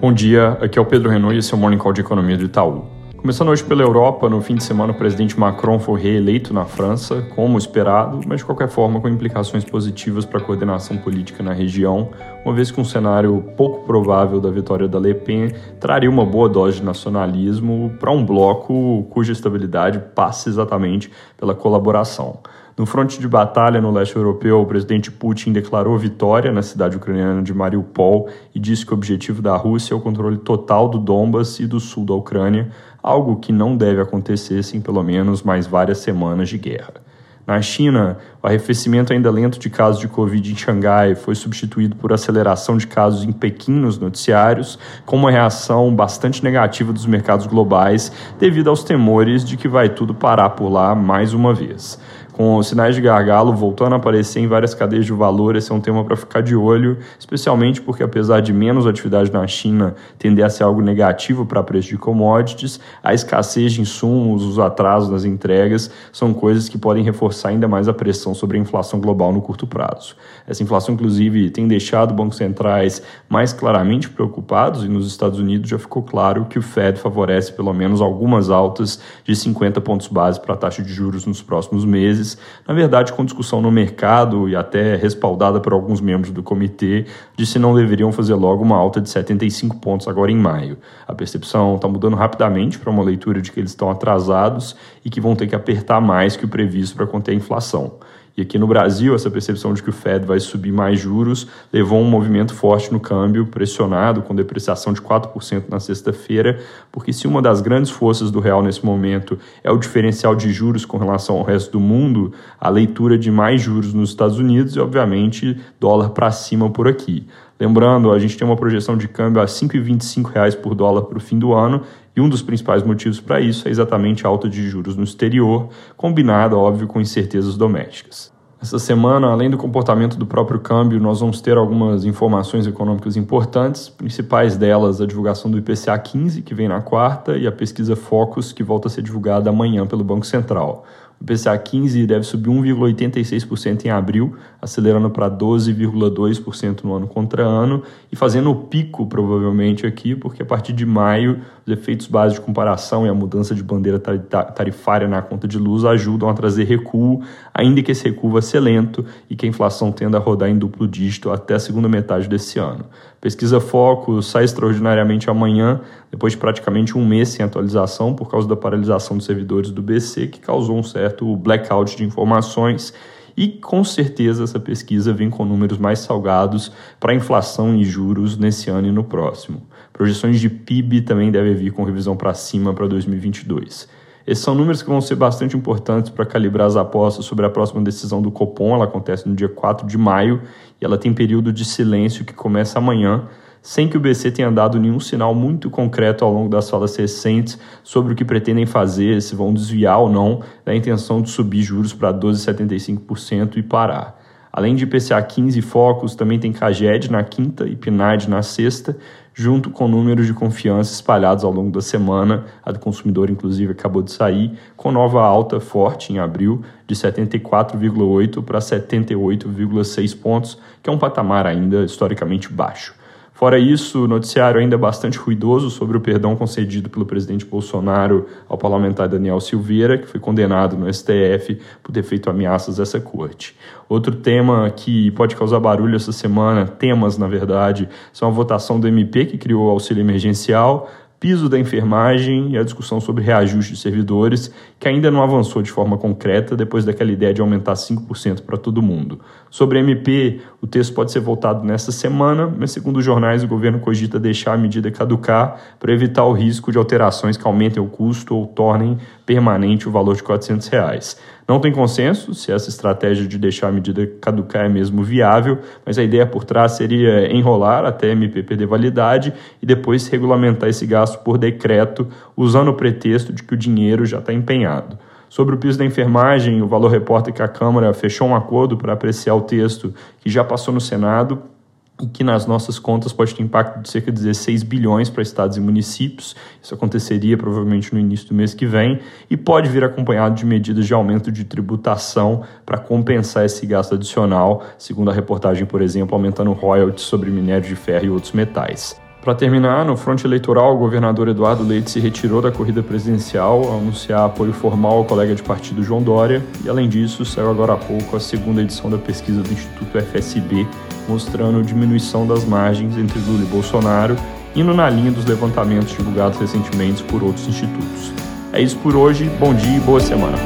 Bom dia, aqui é o Pedro Renault e esse é o Morning Call de Economia do Itaú. Começando hoje pela Europa, no fim de semana o presidente Macron foi reeleito na França, como esperado, mas de qualquer forma com implicações positivas para a coordenação política na região, uma vez que um cenário pouco provável da vitória da Le Pen traria uma boa dose de nacionalismo para um bloco cuja estabilidade passa exatamente pela colaboração. No fronte de batalha no leste europeu, o presidente Putin declarou vitória na cidade ucraniana de Mariupol e disse que o objetivo da Rússia é o controle total do Donbas e do sul da Ucrânia, algo que não deve acontecer sem pelo menos mais várias semanas de guerra. Na China, o arrefecimento ainda lento de casos de Covid em Xangai foi substituído por aceleração de casos em Pequim nos noticiários, com uma reação bastante negativa dos mercados globais devido aos temores de que vai tudo parar por lá mais uma vez com sinais de gargalo voltando a aparecer em várias cadeias de valor, esse é um tema para ficar de olho, especialmente porque, apesar de menos atividade na China tender a ser algo negativo para preço de commodities, a escassez de insumos, os atrasos nas entregas são coisas que podem reforçar ainda mais a pressão sobre a inflação global no curto prazo. Essa inflação, inclusive, tem deixado bancos centrais mais claramente preocupados e nos Estados Unidos já ficou claro que o Fed favorece pelo menos algumas altas de 50 pontos base para a taxa de juros nos próximos meses na verdade com discussão no mercado e até respaldada por alguns membros do comitê, de se não deveriam fazer logo uma alta de 75 pontos agora em maio. A percepção está mudando rapidamente para uma leitura de que eles estão atrasados e que vão ter que apertar mais que o previsto para conter a inflação. E aqui no Brasil, essa percepção de que o Fed vai subir mais juros levou a um movimento forte no câmbio, pressionado, com depreciação de 4% na sexta-feira, porque se uma das grandes forças do real nesse momento é o diferencial de juros com relação ao resto do mundo, a leitura de mais juros nos Estados Unidos e, obviamente, dólar para cima por aqui. Lembrando, a gente tem uma projeção de câmbio a R$ 5,25 por dólar para o fim do ano, e um dos principais motivos para isso é exatamente a alta de juros no exterior, combinada, óbvio, com incertezas domésticas. Essa semana, além do comportamento do próprio câmbio, nós vamos ter algumas informações econômicas importantes, principais delas a divulgação do IPCA 15, que vem na quarta, e a pesquisa Focus, que volta a ser divulgada amanhã pelo Banco Central. O IPCA 15 deve subir 1,86% em abril, acelerando para 12,2% no ano contra ano e fazendo o pico provavelmente aqui, porque a partir de maio os efeitos básicos de comparação e a mudança de bandeira tarifária na conta de luz ajudam a trazer recuo, ainda que esse recuo vá ser lento e que a inflação tenda a rodar em duplo dígito até a segunda metade desse ano. Pesquisa Foco sai extraordinariamente amanhã, depois de praticamente um mês sem atualização por causa da paralisação dos servidores do BC, que causou um certo blackout de informações. E com certeza essa pesquisa vem com números mais salgados para inflação e juros nesse ano e no próximo. Projeções de PIB também devem vir com revisão para cima para 2022. Esses são números que vão ser bastante importantes para calibrar as apostas sobre a próxima decisão do Copom. Ela acontece no dia 4 de maio e ela tem período de silêncio que começa amanhã, sem que o BC tenha dado nenhum sinal muito concreto ao longo das falas recentes sobre o que pretendem fazer, se vão desviar ou não da intenção de subir juros para 12,75% e parar. Além de IPCA 15 focos, também tem CAGED na quinta e PNAD na sexta, junto com números de confiança espalhados ao longo da semana. A do consumidor, inclusive, acabou de sair, com nova alta forte em abril, de 74,8 para 78,6 pontos, que é um patamar ainda historicamente baixo. Fora isso, o noticiário ainda é bastante ruidoso sobre o perdão concedido pelo presidente Bolsonaro ao parlamentar Daniel Silveira, que foi condenado no STF por ter feito ameaças a essa corte. Outro tema que pode causar barulho essa semana, temas na verdade, são a votação do MP que criou o auxílio emergencial, piso da enfermagem e a discussão sobre reajuste de servidores, que ainda não avançou de forma concreta depois daquela ideia de aumentar 5% para todo mundo. Sobre MP, o texto pode ser votado nesta semana, mas segundo os jornais, o governo cogita deixar a medida caducar para evitar o risco de alterações que aumentem o custo ou tornem permanente o valor de 400 reais. Não tem consenso se essa estratégia de deixar a medida caducar é mesmo viável, mas a ideia por trás seria enrolar até MP perder validade e depois regulamentar esse gasto por decreto, usando o pretexto de que o dinheiro já está empenhado. Sobre o piso da enfermagem, o Valor reporta que a Câmara fechou um acordo para apreciar o texto que já passou no Senado e que nas nossas contas pode ter impacto de cerca de 16 bilhões para estados e municípios. Isso aconteceria provavelmente no início do mês que vem e pode vir acompanhado de medidas de aumento de tributação para compensar esse gasto adicional, segundo a reportagem, por exemplo, aumentando royalties sobre minério de ferro e outros metais. Para terminar, no fronte eleitoral, o governador Eduardo Leite se retirou da corrida presidencial ao anunciar apoio formal ao colega de partido João Dória. E, além disso, saiu agora há pouco a segunda edição da pesquisa do Instituto FSB, mostrando diminuição das margens entre Lula e Bolsonaro, indo na linha dos levantamentos divulgados recentemente por outros institutos. É isso por hoje, bom dia e boa semana.